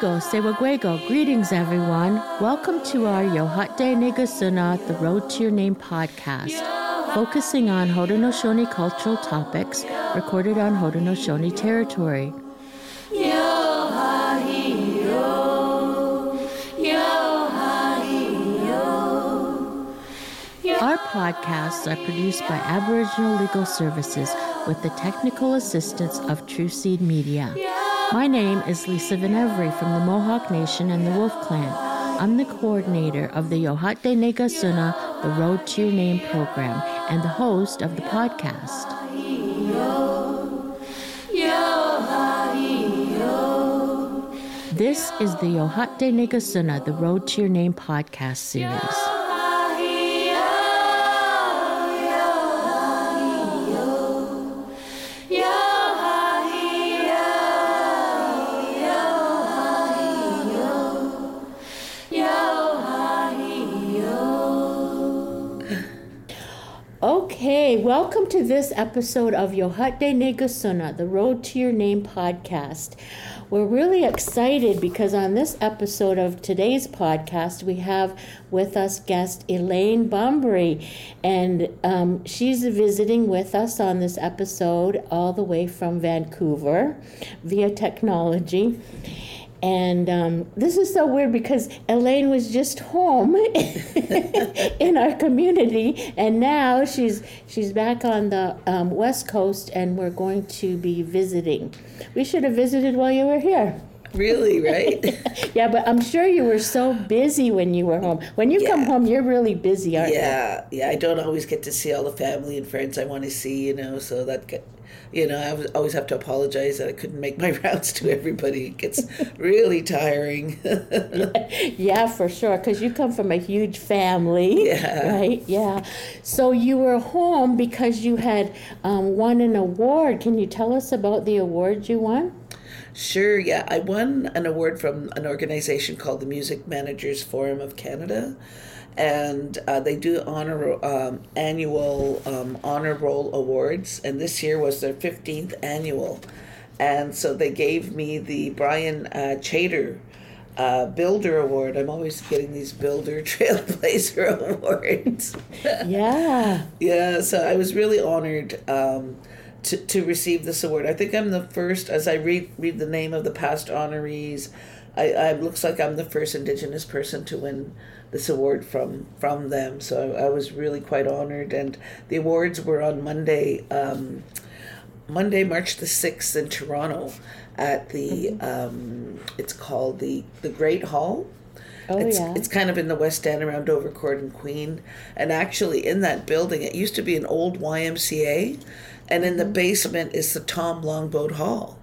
Sewagwego, Sewagwego. Greetings, everyone. Welcome to our Yohate Negasuna, The Road to Your Name podcast, focusing on Haudenosaunee cultural topics recorded on Haudenosaunee territory. Our podcasts are produced by Aboriginal Legal Services with the technical assistance of True Seed Media. My name is Lisa Venevri from the Mohawk Nation and the Wolf Clan. I'm the coordinator of the Yohate Negasuna, the Road to Your Name program, and the host of the podcast. This is the Yohate Negasuna, the Road to Your Name podcast series. Welcome to this episode of Yohate Negasuna, the Road to Your Name podcast. We're really excited because on this episode of today's podcast, we have with us guest Elaine Bomberry, and um, she's visiting with us on this episode all the way from Vancouver via technology. And um, this is so weird because Elaine was just home in our community, and now she's she's back on the um, west coast, and we're going to be visiting. We should have visited while you were here. Really, right? yeah, but I'm sure you were so busy when you were home. When you come home, you're really busy, aren't you? yeah, yeah. I don't always get to see all the family and friends I want to see, you know. So that, you know, I was, always have to apologize that I couldn't make my rounds to everybody. It gets really tiring. Yeah, for sure. Because you come from a huge family, Yeah. right? Yeah. So you were home because you had um, won an award. Can you tell us about the award you won? Sure, yeah. I won an award from an organization called the Music Managers Forum of Canada. And uh, they do honor um, annual um, honor roll awards, and this year was their fifteenth annual, and so they gave me the Brian uh, Chater uh, Builder Award. I'm always getting these Builder Trailblazer awards. Yeah. Yeah, so I was really honored um, to, to receive this award. I think I'm the first, as I read read the name of the past honorees, I, I looks like I'm the first Indigenous person to win this award from from them. So I, I was really quite honored, and the awards were on Monday, um, Monday, March the sixth in Toronto, at the um, it's called the the Great Hall. Oh, It's, yeah. it's kind of in the West End around Dovercourt and Queen. And actually, in that building, it used to be an old YMCA. And in the Mm-hmm. basement is the Tom Longboat Hall,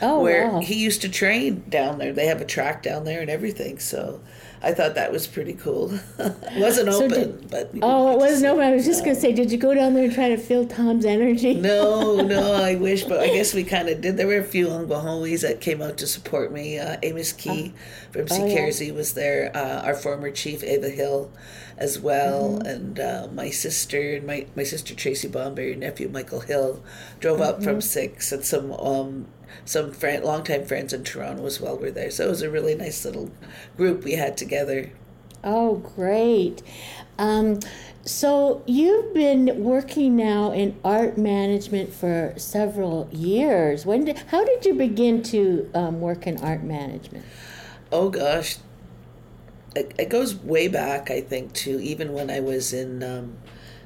oh, where wow. he used to train down there. They have a track down there and everything. So I thought that was pretty cool. it wasn't So open, did- but. Oh, it wasn't open. I was just No. going to say, did you go down there and try to feel Tom's energy? No, no, I wish, but I guess we kind of did. There were a few Ungwahomies that came out to support me. Uh, Amos Key from Oh, yeah. Was there. Uh, our former chief, Ava Hill, as well. And uh, my sister and my, my sister, Tracy Bomber, your nephew, Michael Hill, drove up from Six. And some um, some friend, longtime friends in Toronto as well were there. So it was a really nice little group we had together. Oh, great. Um, so you've been working now in art management for several years. When did, how did you begin to um, work in art management? Oh gosh, it, it goes way back. I think to even when I was in um,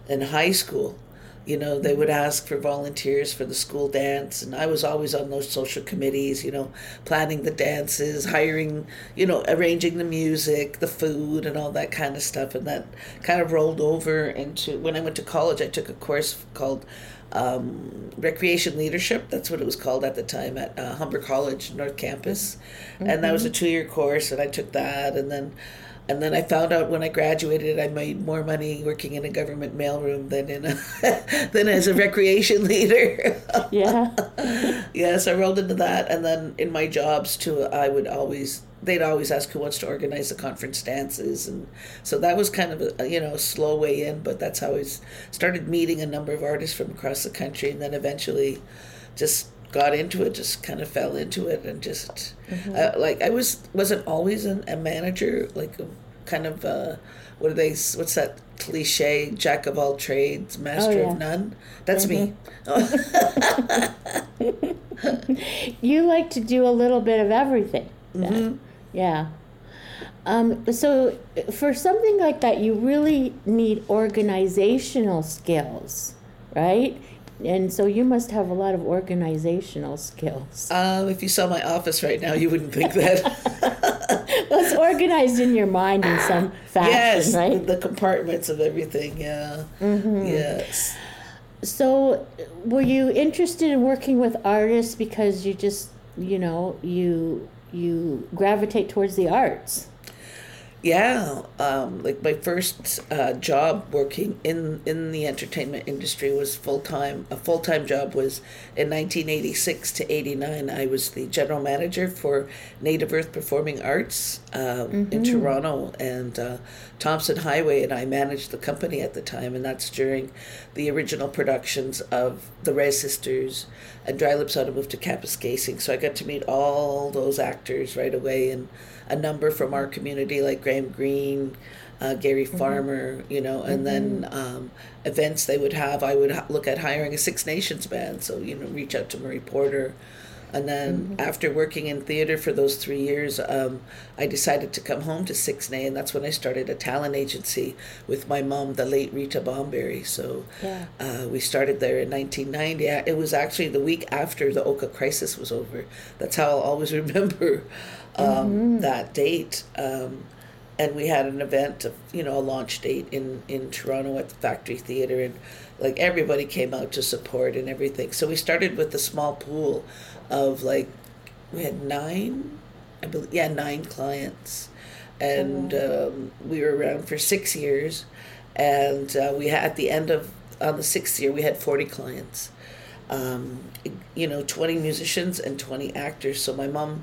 in high school. You know, they would ask for volunteers for the school dance, and I was always on those social committees. You know, planning the dances, hiring, you know, arranging the music, the food, and all that kind of stuff. And that kind of rolled over into when I went to college. I took a course called um, recreation leadership. That's what it was called at the time at uh, Humber College North Campus, and that was a two-year course, and I took that, and then, and then I found out when I graduated, I made more money working in a government mailroom than in a, than as a recreation leader. Yeah. yeah, so I rolled into that, and then in my jobs too, I would always they'd always ask who wants to organize the conference dances, and so that was kind of a you know a slow way in, but that's how I started meeting a number of artists from across the country, and then eventually just got into it, just kind of fell into it, and just uh, like I was wasn't always an, a manager, like a kind of uh, what are they? What's that cliche? Jack of all trades, master yeah. of none. That's me. You like to do a little bit of everything. then. Yeah. Um, so for something like that, you really need organizational skills, right? And so you must have a lot of organizational skills. Um, if you saw my office right now, you wouldn't think that. Well, it's organized in your mind in some fashion, yes, right? the compartments of everything. Yeah. Yes. So, were you interested in working with artists because you just, you know, you you gravitate towards the arts? Yeah, um, like my first uh, job working in in the entertainment industry was full time. A full time job was in 1986 to 89. I was the general manager for Native Earth Performing Arts um, in Toronto, and uh, Tomson Highway, and I managed the company at the time, and that's during the original productions of the Rez Sisters and Dry Lips Ought to Move to Kapuskasing. So I got to meet all those actors right away, and a number from our community like Graham Greene, uh, Gary Farmer, you know, and then um, events they would have. I would ha- look at hiring a Six Nations band, so you know, reach out to Murray Porter. And then after working in theater for those three years, um, I decided to come home to Six Nay, and that's when I started a talent agency with my mom, the late Rita Bomberry. So Yeah. uh, we started there in 1990. Uh, It was actually the week after the Oka crisis was over. That's how I'll always remember um, that date. Um, and we had an event, of, you know, a launch date in, in Toronto at the Factory Theatre, and like everybody came out to support and everything. So we started with a small pool of like, we had nine, I believe, yeah, nine clients. And um, we were around for six years. And uh, we had, at the end of, on the sixth year, we had 40 clients. Um, you know, 20 musicians and 20 actors. So my mom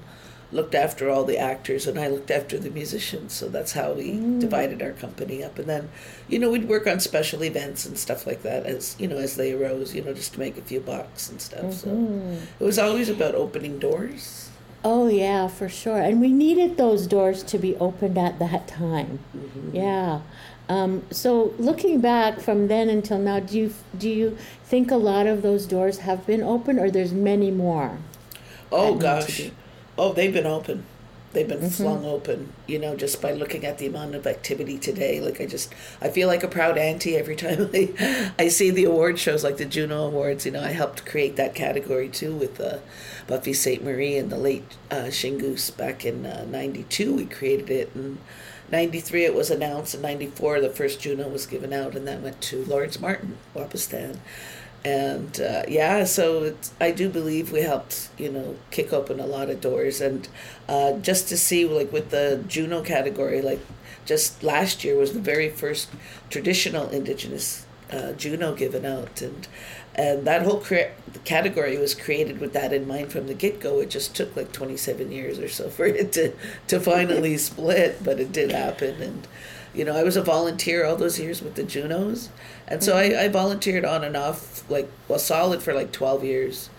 looked after all the actors and I looked after the musicians. So that's how we mm. divided our company up. And then, you know, we'd work on special events and stuff like that as, you know, as they arose, you know, just to make a few bucks and stuff. So mm-hmm. it was always about opening doors. Oh yeah, for sure. And we needed those doors to be opened at that time. Mm-hmm. Yeah. Um, so looking back from then until now, do you do you think a lot of those doors have been opened, or there's many more? Oh gosh. Oh, they've been open. They've been flung open, you know, just by looking at the amount of activity today. Like I just, I feel like a proud auntie every time I, I see the award shows, like the Juno Awards. You know, I helped create that category too with uh, Buffy Sainte Marie and the late uh, Shingoose back in '92. we created it, and '93 it was announced. In '94 the first Juno was given out, and that went to Lawrence Martin, Wapistan and uh, yeah so i do believe we helped you know kick open a lot of doors. And uh, just to see like with the juno category like just last year was the very first traditional indigenous uh, juno given out. And and that whole cre- category was created with that in mind from the get-go. It just took like 27 years or so for it to to finally split but it did happen. And you know, I was a volunteer all those years with the Junos. And so I, I volunteered on and off, like, well, solid for like 12 years.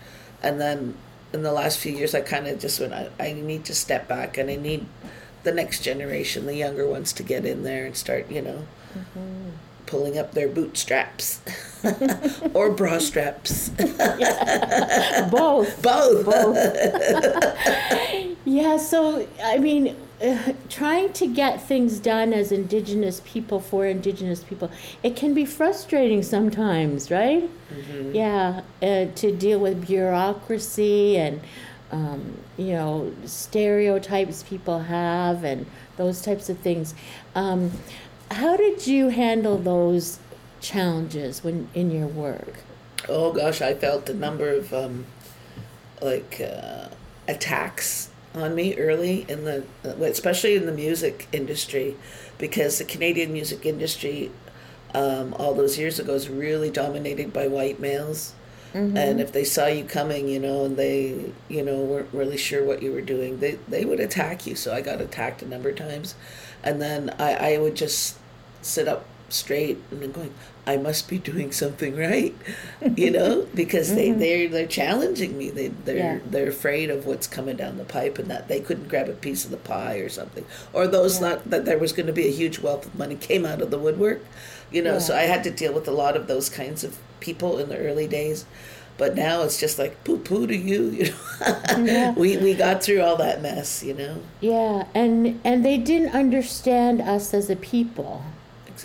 And then in the last few years, I kind of just went, I, I need to step back and I need the next generation, the younger ones, to get in there and start, you know, mm-hmm. pulling up their bootstraps or bra straps. Both. Both. Yeah. So I mean, uh, trying to get things done as Indigenous people for Indigenous people, it can be frustrating sometimes, right? Yeah. Uh, to deal with bureaucracy and. Um, you know stereotypes people have and those types of things um, how did you handle those challenges when in your work Oh gosh, I felt a number of um, like uh, attacks on me early in the, especially in the music industry, because the Canadian music industry, um, all those years ago, was really dominated by white males. And if they saw you coming, you know, and they, you know, weren't really sure what you were doing, they, they would attack you. So I got attacked a number of times. And then I, I would just sit up straight and then going i must be doing something right you know because they Mm-hmm. they're they're challenging me they they're Yeah. they're afraid of what's coming down the pipe and that they couldn't grab a piece of the pie or something or those Yeah. thought that there was going to be a huge wealth of money came out of the woodwork you know so i had to deal with a lot of those kinds of people in the early days but now it's just like poo poo to you you know Yeah. we we got through all that mess you know Yeah, and and they didn't understand us as a people,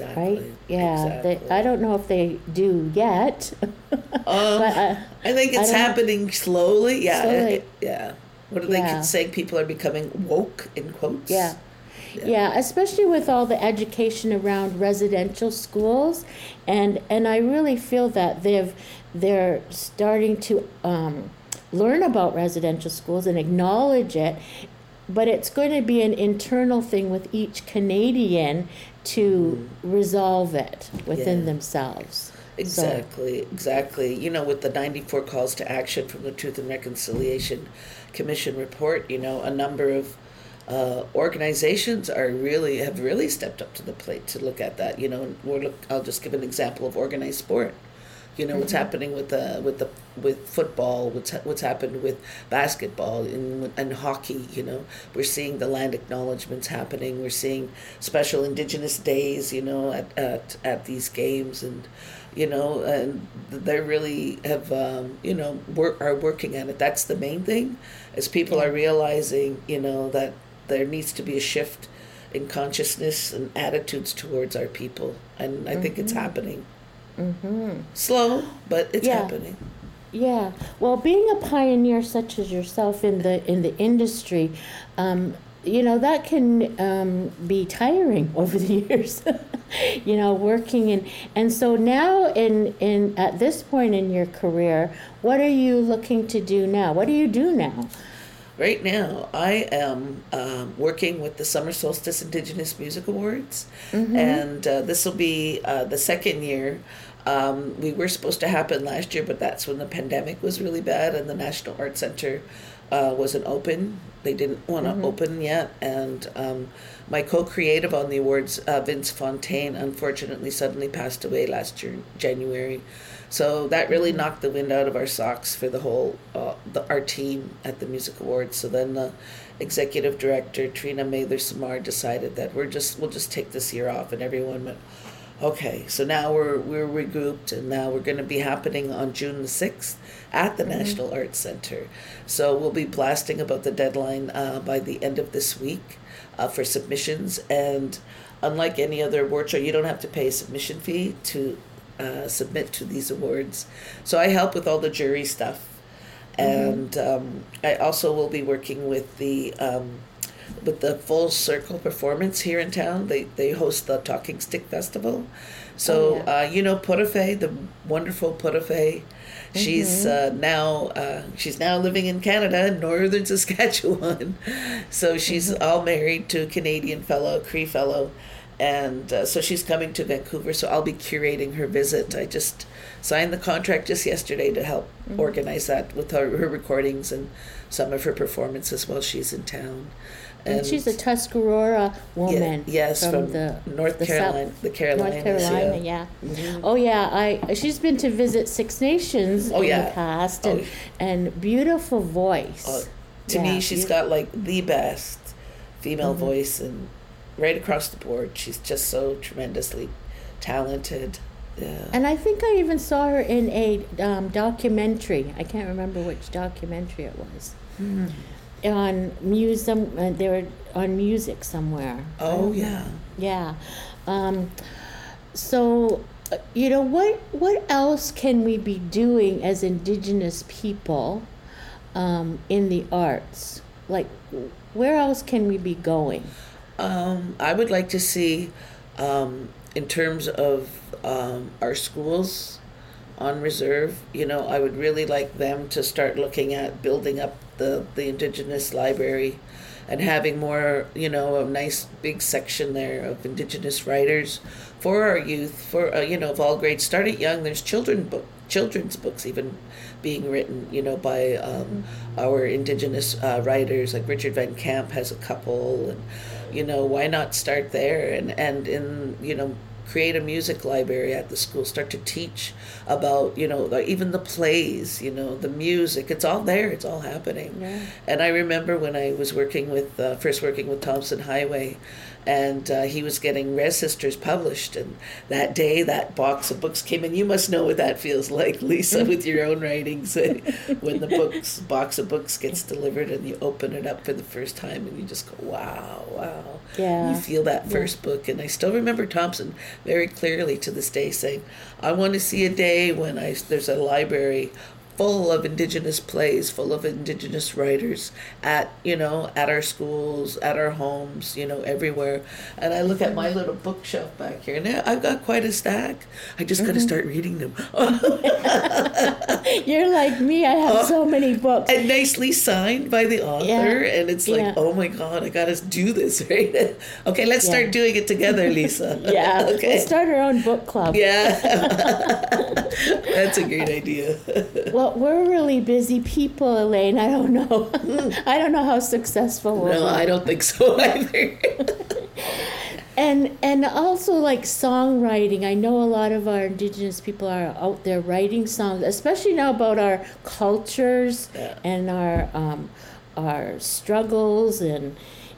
exactly right? Yeah, exactly. they, I don't know if they do yet, Um, but uh, I think it's I don't know. happening slowly. Yeah, Slowly. it- yeah. What are Yeah. they saying? People are becoming woke in quotes. yeah. Yeah. Yeah, especially with all the education around residential schools, and and I really feel that they've they're starting to um, learn about residential schools and acknowledge it, but it's going to be an internal thing with each Canadian to resolve it within Yeah. themselves. Exactly, exactly. You know, with the 94 calls to action from the Truth and Reconciliation Commission report, you know, a number of uh, organizations are really have really stepped up to the plate to look at that. You know, we're look. I'll just give an example of organized sport. You know what's mm-hmm. happening with the with the with football. What's ha- what's happened with basketball and and hockey. You know, we're seeing the land acknowledgements happening. We're seeing special Indigenous days. You know, at at at these games and you know, and they really have, um, you know, work are working at it. That's the main thing, as people are realizing, you know, that there needs to be a shift in consciousness and attitudes towards our people, and I think it's mm-hmm. happening. Mm-hmm. Slow, but it's Yeah. happening. Yeah, well, being a pioneer such as yourself in the in the industry, um, you know that can um, be tiring over the years. you know, working in and so now in in at this point in your career, what are you looking to do now? What do you do now? Right now, I am um, working with the Summer Solstice Indigenous Music Awards, and uh, this will be uh, the second year. Um, we were supposed to happen last year, but that's when the pandemic was really bad and the National Art Center uh, wasn't open. They didn't want to open yet, and um, my co-creative on the awards, uh, Vince Fontaine, unfortunately suddenly passed away last year, January. So that really knocked the wind out of our socks for the whole uh, the our team at the music awards. So then the executive director Trina Mather Simard decided that we're just we'll just take this year off, and everyone went, okay. So now we're we're regrouped, and now we're going to be happening on June the sixth at the National Arts Center. So we'll be blasting about the deadline uh, by the end of this week uh, for submissions and. Unlike any other award show, you don't have to pay a submission fee to uh, submit to these awards. So I help with all the jury stuff, and um, I also will be working with the um, with the Full Circle Performance here in town. They they host the Talking Stick Festival. So Oh, yeah. uh, you know Pura Fé, the wonderful Pura Fé. She's uh, now uh, she's now living in Canada, northern Saskatchewan. So she's all married to a Canadian fellow, Cree fellow, and uh, so she's coming to Vancouver. So I'll be curating her visit. I just signed the contract just yesterday to help organize that with her, her recordings and some of her performances while she's in town. And, she's a Tuscarora woman. yes, from the North the Carolina- South- the Carolinas, North Carolina, yeah. yeah. Oh yeah, I she's been to visit Six Nations Oh, in yeah. the past, Oh, and yeah. and beautiful voice. Uh, to Yeah, me, she's beau- got like the best female Mm-hmm. voice, and right across the board, she's just so tremendously talented. Yeah. And I think I even saw her in a um, documentary. I can't remember which documentary it was. Hmm. On museum, uh, they were on music somewhere. Oh yeah. Yeah. Um, so, uh, you know, what what else can we be doing as Indigenous people um, in the arts? Like, where else can we be going? Um, I would like to see, um, in terms of um, our schools on reserve, you know, I would really like them to start looking at building up the, the Indigenous library and having more, you know, a nice big section there of Indigenous writers for our youth, for, uh, you know, of all grades. Start it young. There's children book, children's books even being written, you know, by um, our Indigenous uh, writers. Like Richard Van Camp has a couple, and you know, why not start there? And and in you know, create a music library at the school, start to teach about, you know, like even the plays, you know, the music. It's all there. It's all happening. Yeah. And I remember when I was working with, uh, first working with Tomson Highway, and uh, he was getting Rez Sisters published. And that day, that box of books came in. You must know what that feels like, Lisa, with your own writings. when the books box of books gets delivered and you open it up for the first time, and you just go, "Wow, wow!" Yeah. You feel that first book, and I still remember Tomson very clearly to this day saying, "I want to see a day when I there's a library full of indigenous plays, full of indigenous writers at you know at our schools, at our homes, you know everywhere. And I look at my little bookshelf back here, and I've got quite a stack. I just got to mm-hmm. start reading them. You're like me. I have so many books. and nicely signed by the author, Yeah. and it's like, Yeah. oh my god, I got to do this right. okay, let's Yeah. start doing it together, Lisa. Yeah. okay. We'll start our own book club. yeah, that's a great idea. Well, we're really busy people, Elaine. I don't know. I don't know how successful we'll no, be. I don't think so either. And and also like songwriting. I know a lot of our indigenous people are out there writing songs, especially now about our cultures Yeah. and our um, our struggles and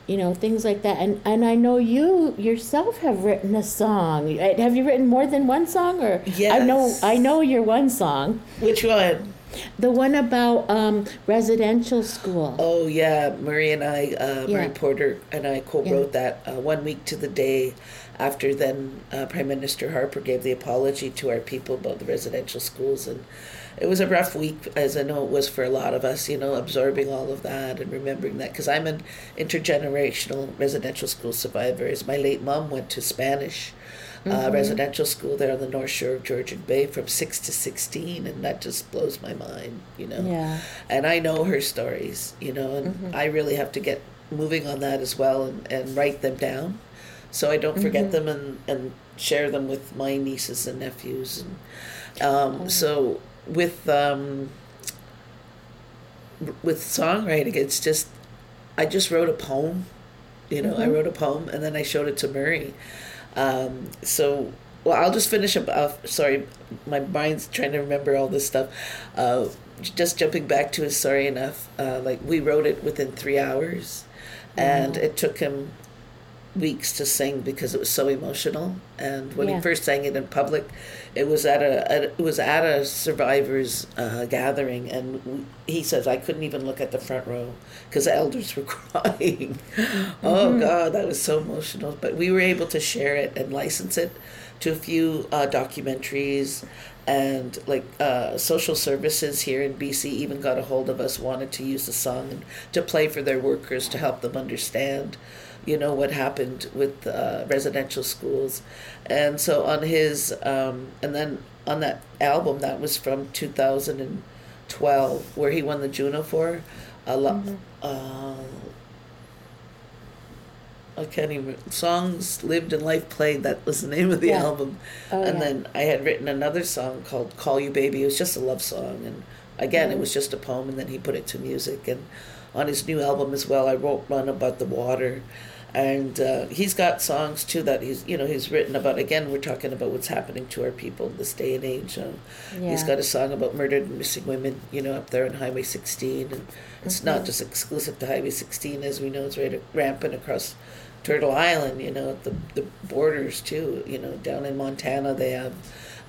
you know things like that. And and I know you yourself have written a song. Have you written more than one song, or yes. I know I know your one song, Which one? The one about um, residential school. Oh yeah, Murray and I, uh, Murray Yeah. Porter and I co-wrote that uh, one week to the day after then uh, Prime Minister Harper gave the apology to our people about the residential schools and it was a rough week as I know it was for a lot of us, you know, absorbing all of that and remembering that because I'm an intergenerational residential school survivor. As my late mom went to Spanish. Uh, residential school there on the north shore of Georgian Bay from six to sixteen, and that just blows my mind, you know Yeah. and I know her stories, you know, and I really have to get moving on that as well and, and write them down so I don't forget them and, and share them with my nieces and nephews. And um, so with um, with songwriting, it's just I just wrote a poem, you know, I wrote a poem and then I showed it to Murray. Um, so well, I'll just finish up. Uh, sorry, my mind's trying to remember all this stuff. Uh, just jumping back to his sorry enough. Uh, like we wrote it within three hours, and it took him weeks to sing because it was so emotional. And when Yeah. he first sang it in public, it was at a, at, it was at a survivors uh, gathering, and he says I couldn't even look at the front row because the elders were crying. Oh God, that was so emotional. But we were able to share it and license it to a few uh, documentaries. And like uh, social services here in BC even got a hold of us, wanted to use the song to play for their workers to help them understand you know what happened with uh, residential schools. And so on his um, and then on that album that was from 2012 where he won the juno for a lot uh, I can't even songs lived and life played that was the name of the Yeah. album. Oh, and yeah. then I had written another song called Call You Baby. It was just a love song and again it was just a poem and then he put it to music. And on his new album as well I wrote one about the water and uh, he's got songs too that he's you know he's written about. Again we're talking about what's happening to our people in this day and age he's Yeah. got a song about murdered and missing women you know up there on highway 16 and it's not just exclusive to highway 16 as we know it's right rampant across turtle island you know the, the borders too you know down in montana they have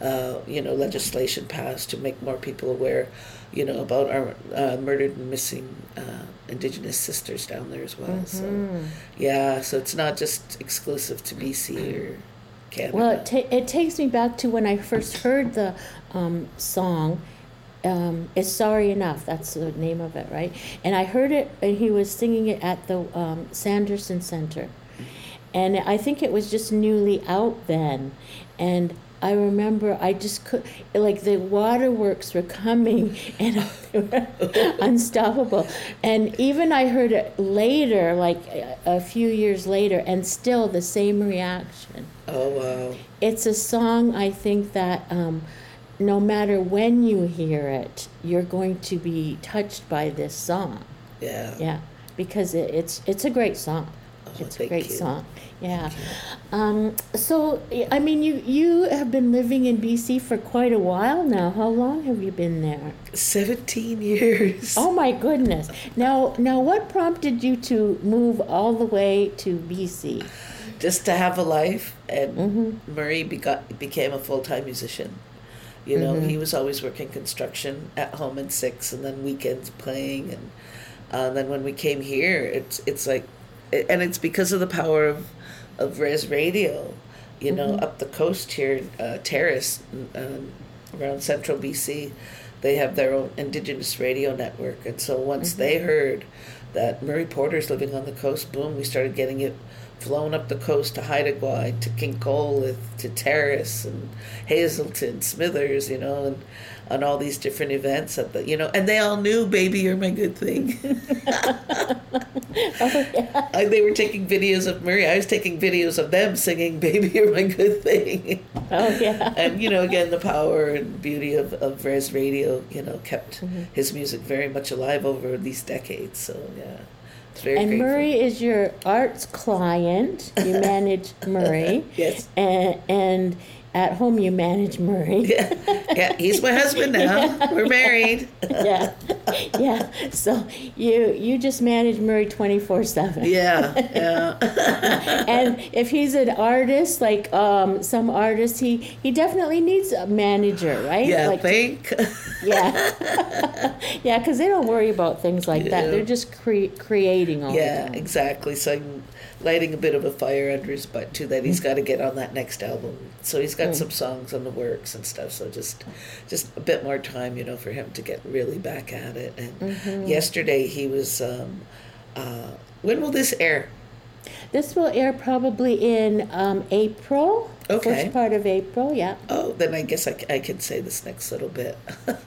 uh, you know legislation passed to make more people aware you know about our uh, murdered and missing uh, indigenous sisters down there as well so yeah so it's not just exclusive to bc or canada Well, it, ta- it takes me back to when I first heard the um, song. Um, it's sorry enough. That's the name of it, right? And I heard it, and he was singing it at the um, Sanderson Center, and I think it was just newly out then, and. I remember I just could like the waterworks were coming and unstoppable. And even I heard it later, like a, few years later, and still the same reaction oh wow it's a song I think that um, no matter when you hear it, you're going to be touched by this song. yeah Yeah, because it, it's it's a great song. It's a great you. song. Yeah. Um, so, I mean, you you have been living in BC for quite a while now. How long have you been there? 17 years. Oh my goodness! Now, now, what prompted you to move all the way to BC? Just to have a life. And Mm-hmm. Murray begot, became a full time musician. You know, Mm-hmm. he was always working construction at home at six and then weekends playing. And uh, then when we came here, it's, it's like, and it's because of the power of, of Res Radio, you know, Mm-hmm. up the coast here, uh, Terrace, um, around central BC, they have their own indigenous radio network. And so once Mm-hmm. they heard that Murray Porter's living on the coast, boom, we started getting it flown up the coast to Haida Gwaii, to Kincolith, to Terrace and Hazelton, Smithers, you know, and on all these different events at the, you know, and they all knew "Baby, You're My Good Thing." Oh I, they were taking videos of Murray. I was taking videos of them singing "Baby, You're My Good Thing." Oh yeah. and you know, again, the power and beauty of of Res Radio, you know, kept Mm-hmm. his music very much alive over these decades. So yeah, it's very And grateful. Murray is your arts client. You manage Murray. Yes. And and at home you manage Murray. Yeah, yeah, he's my husband now. We're married. yeah, yeah. So you you just manage Murray twenty four seven. Yeah, yeah. And if he's an artist, like um, some artists, he he definitely needs a manager, right? Yeah, Like, think. yeah, yeah. Because they don't worry about things like that. They're just cre- creating all Yeah, exactly. So I'm lighting a bit of a fire under his butt too that he's got to get on that next album. So he's got some songs on the works and stuff. So just just a bit more time, you know, for him to get really back at it. And yesterday he was. Um, uh, when will this air? This will air probably in um, April. Okay. First part of April. Yeah. Oh, then I guess I can say this next little bit.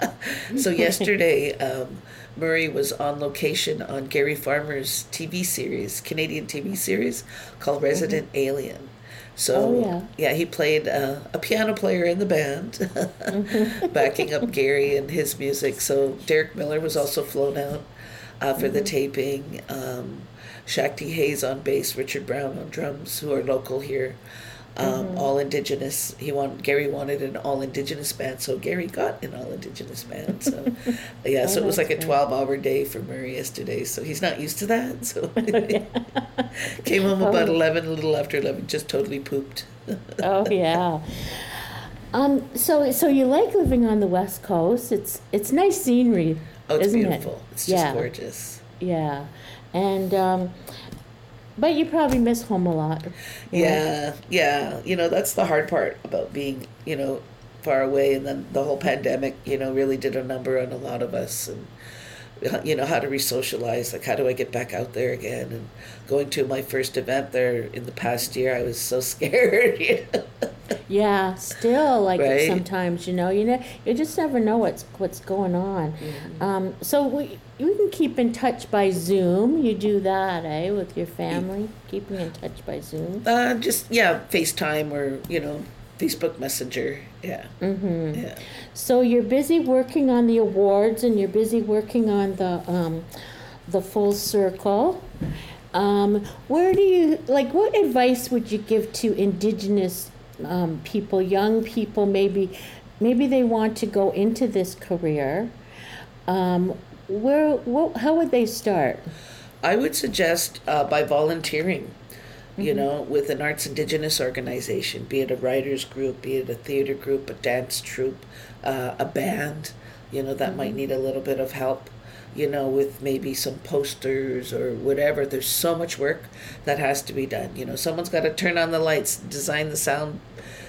so yesterday, um, Murray was on location on Gary Farmer's TV series, Canadian TV series called Resident Alien. So Oh, yeah. he played uh, a piano player in the band, backing up Gary and his music. So Derek Miller was also flown out uh, for the taping. Um, Shakti Hayes on bass, Richard Brown on drums, who are local here um, all indigenous. He want Gary wanted an all indigenous band, so Gary got an all indigenous band. So yeah, so it was like a twelve hour day for Murray yesterday. So he's not used to that. So came home about Oh. eleven, a little after eleven, just totally pooped. oh yeah. Um. So so you like living on the west coast? It's it's nice scenery. Oh, it's isn't beautiful. It? It's just yeah. gorgeous. Yeah. And um, but you probably miss home a lot. know? Yeah, yeah. You know, that's the hard part about being, you know, far away. And then the whole pandemic, you know, really did a number on a lot of us. And, you know, how to re socialize. Like, how do I get back out there again? And going to my first event there in the past year, I was so scared. you know? Yeah, still like Right. sometimes you know you know you just never know what's what's going on. Mm-hmm. Um, so we we can keep in touch by Zoom. You do that, eh, with your family, keeping in touch by Zoom. Uh, just, yeah, FaceTime or, you know, Facebook Messenger. Yeah. Mm-hmm. Yeah. So you're busy working on the awards, and you're busy working on the um, the full circle. Um, where do you like? What advice would you give to Indigenous um, people, young people? Maybe, maybe they want to go into this career. Um, where? What? How would they start? I would suggest uh, by volunteering, you know, with an arts indigenous organization, be it a writers group, be it a theater group, a dance troupe, uh, a band, you know, that might need a little bit of help, you know, with maybe some posters or whatever. There's so much work that has to be done. You know, someone's got to turn on the lights, design the sound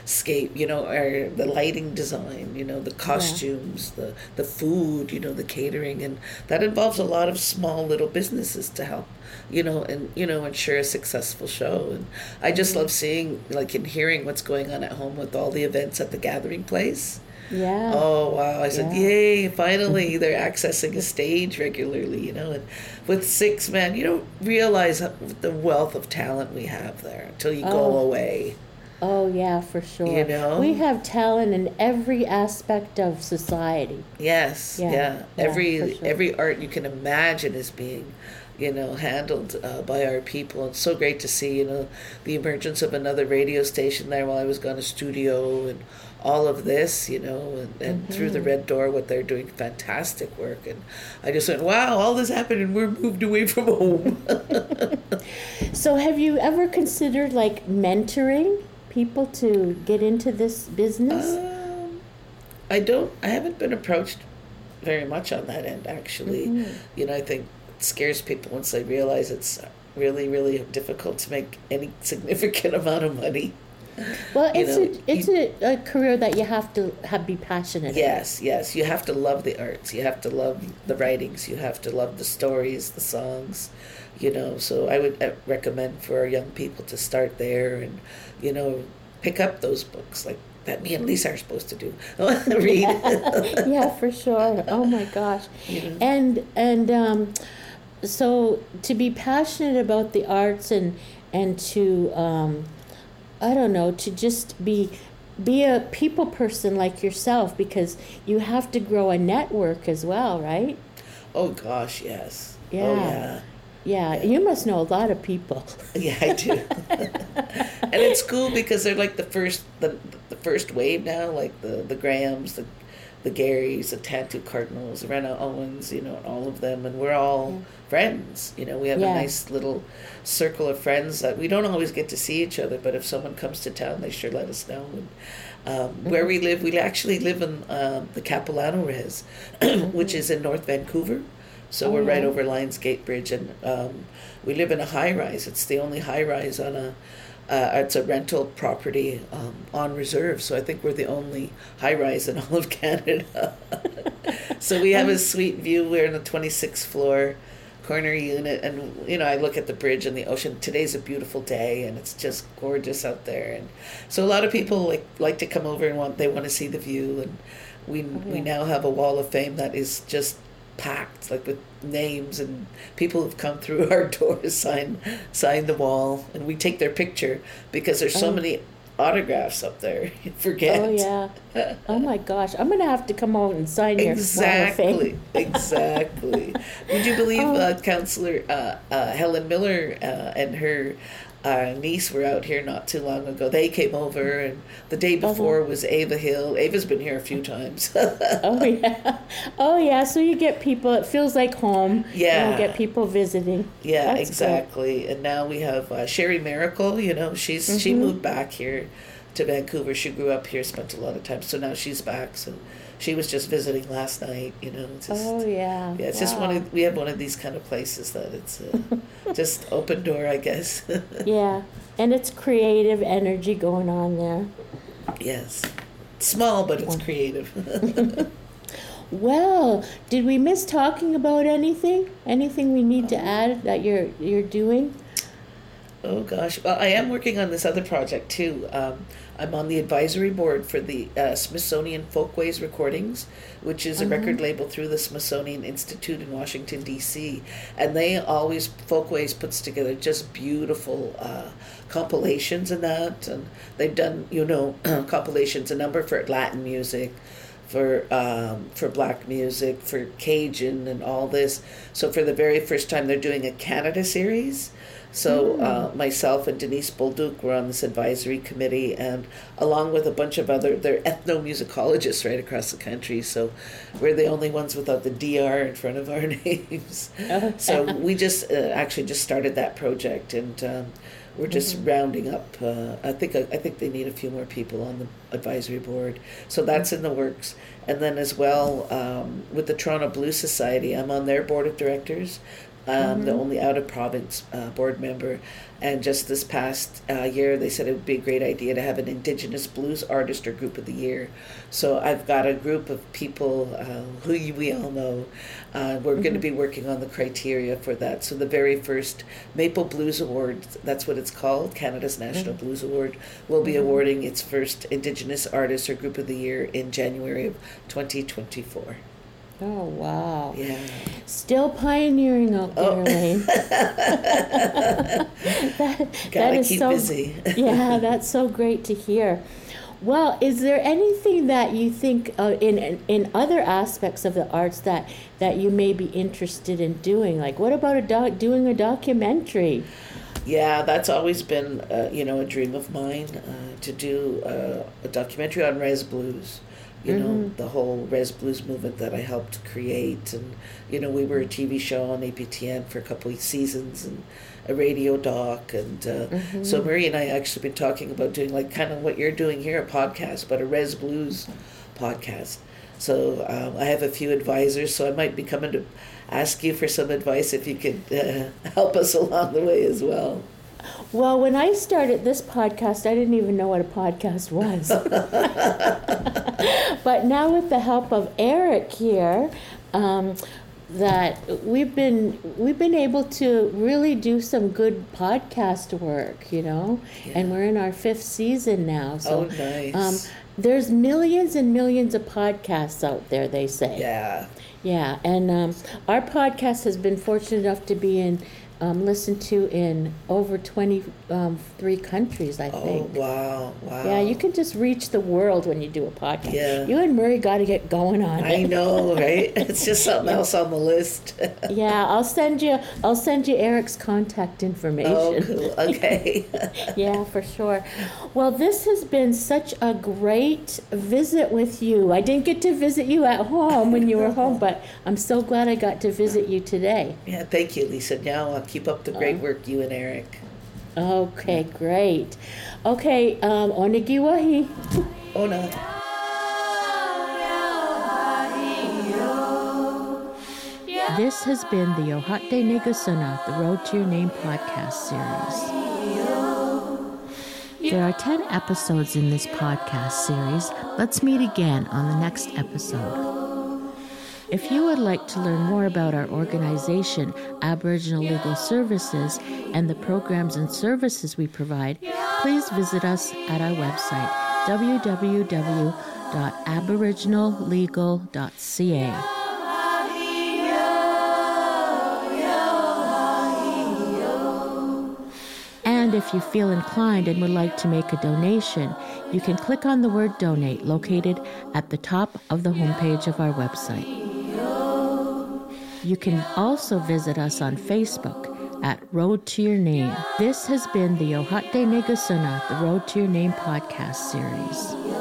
scape you know or the lighting design you know the costumes the the food you know the catering and that involves a lot of small little businesses to help you know and you know ensure a successful show and i just love seeing like and hearing what's going on at home with all the events at the gathering place Yeah. Oh wow! I said, Yeah. "Yay! Finally, they're accessing a stage regularly." You know, and with six men, you don't realize the wealth of talent we have there until you go Oh. away. Oh yeah, for sure. You know? we have talent in every aspect of society. Yes, Yeah, yeah. yeah, Every for sure. every art you can imagine is being, you know, handled uh, by our people. It's so great to see, you know, the emergence of another radio station there while I was gone to studio and all of this, you know, and, and through Mm-hmm. the red door, what they're doing, fantastic work. And I just went, wow, all this happened, and we're moved away from home. So, have you ever considered like mentoring people to get into this business? Um, I don't. I haven't been approached very much on that end. Actually, Mm-hmm. you know, I think it scares people once they realize it's really, really difficult to make any significant amount of money. Well, you it's know, a it's a, a career that you have to have be passionate. Yes, yes. You have to love the arts. You have to love the writings. You have to love the stories, the songs. You know, so I would uh, recommend for our young people to start there and, you know, pick up those books like that me and Lisa are supposed to do. Read. yeah, for sure. Oh my gosh. You know? And and um, so to be passionate about the arts and and to um, I don't know to just be be a people person like yourself because you have to grow a network as well, right? Oh gosh, yes. Oh Yeah. yeah. Yeah, you must know a lot of people. Yeah, I do. and it's cool because they're like the first the the first wave now, like the the Grahams, the the Garys, the Tantoo Cardinals, Rena Owens, you know, all of them, and we're all friends. You know, we have Yeah. a nice little circle of friends that we don't always get to see each other, but if someone comes to town, they sure let us know. And, um, Where we live, we actually live in um, the Capilano Res, which is in North Vancouver. So Oh, we're right yeah. over Lions Gate Bridge, and um, we live in a high rise. It's the only high rise on a. Uh, it's a rental property um, on reserve, so I think we're the only high rise in all of Canada. so we have a sweet view. We're in the twenty sixth floor, corner unit, and you know I look at the bridge and the ocean. Today's a beautiful day, and it's just gorgeous out there. And so a lot of people like like to come over and want they want to see the view, and we we now have a wall of fame that is just packed like with names and people have come through our doors sign sign the wall and we take their picture because there's so Oh. many autographs up there you forget Oh yeah. Oh my gosh, I'm gonna have to come out and sign your exactly exactly would you believe Oh. uh, counselor uh, uh, helen miller uh, and her uh, niece were out here not too long ago they came over and the day Uh-huh. before was ava hill ava's been here a few times Oh yeah. Oh yeah. So you get people. It feels like home. Yeah. You get people visiting. Yeah, That's good. exactly. And now we have uh, Sherry Miracle. You know, she's she Mhm. moved back here to Vancouver. She grew up here, spent a lot of time. So now she's back. So she was just visiting last night. You know, it's just Oh yeah. yeah, it's just one of we have one of these kind of places that it's uh, just open door, I guess. Yeah, and it's creative energy going on there. yes, small but it's creative. Well, did we miss talking about anything? Anything we need to add that you're you're doing? Oh gosh, well, I am working on this other project too. Um, I'm on the advisory board for the uh, Smithsonian Folkways Recordings, which is a record label through the Smithsonian Institute in Washington D.C. And they always Folkways puts together just beautiful uh, compilations and that, and they've done you know compilations a number for Latin music, for um, for black music, for Cajun and all this. So for the very first time, they're doing a Canada series. So uh, myself and Denise Bolduc were on this advisory committee, and along with a bunch of other, they're ethnomusicologists right across the country. So we're the only ones without the DR in front of our names. So we just uh, actually just started that project, and um, we're just rounding up. Uh, I think I think they need a few more people on the advisory board, so that's in the works. And then as well um, with the Toronto Blues Society, I'm on their board of directors. Um, The only out of province uh, board member, and just this past uh, year, they said it would be a great idea to have an Indigenous blues artist or group of the year. So I've got a group of people uh, who we all know. Uh, we're going to be working on the criteria for that. So the very first Maple Blues Award, that's what it's called, Canada's National Blues Award, will be awarding its first Indigenous artist or group of the year in January of 2024. Oh wow! Yeah. Still pioneering out there, Oh. Elaine. that, Gotta that is keep so, busy. yeah, that's so great to hear. Well, is there anything that you think uh, in in other aspects of the arts that that you may be interested in doing? Like, what about a doc, doing a documentary? Yeah, that's always been, uh, you know, a dream of mine uh, to do uh, a documentary on Res Blues. You know, the whole Res Blues movement that I helped create. And, you know, we were a TV show on APTN for a couple of seasons and a radio doc. And uh, so Murray and I actually been talking about doing like kind of what you're doing here, a podcast, but a Res Blues podcast. So um, I have a few advisors, so I might be coming to ask you for some advice if you could uh, help us along the way as well. Well, when I started this podcast, I didn't even know what a podcast was. but now, with the help of Eric here, um, that we've been we've been able to really do some good podcast work, you know, and we're in our fifth season now. So, Oh, nice. um, there's millions and millions of podcasts out there. They say. Yeah. Yeah, and um, our podcast has been fortunate enough to be in um, listened to in over 23 um, countries. I think. Oh wow, wow. Yeah, you can just reach the world when you do a podcast. Yeah. You and Murray got to get going on it. I it. know, right? It's just something else on the list. Yeah, I'll send you. I'll send you Eric's contact information. oh, cool. Okay. yeah, for sure. Well, this has been such a great visit with you. I didn't get to visit you at home when you were home, but I'm so glad I got to visit you today. yeah, thank you, Lisa. Now I'll keep up the great Uh-huh. work, you and Eric. Okay, great. Okay, um, Onigiwahi. Oh no. This has been the Yohate Negasuna, the Road to Your Name podcast series. There are 10 episodes in this podcast series. Let's meet again on the next episode. If you would like to learn more about our organization, Aboriginal Legal Services, and the programs and services we provide, please visit us at our website, www.aboriginallegal.ca. And if you feel inclined and would like to make a donation, you can click on the word donate located at the top of the homepage of our website. You can also visit us on Facebook at Road to Your Name. This has been the Yohate Negasuna, the Road to Your Name podcast series.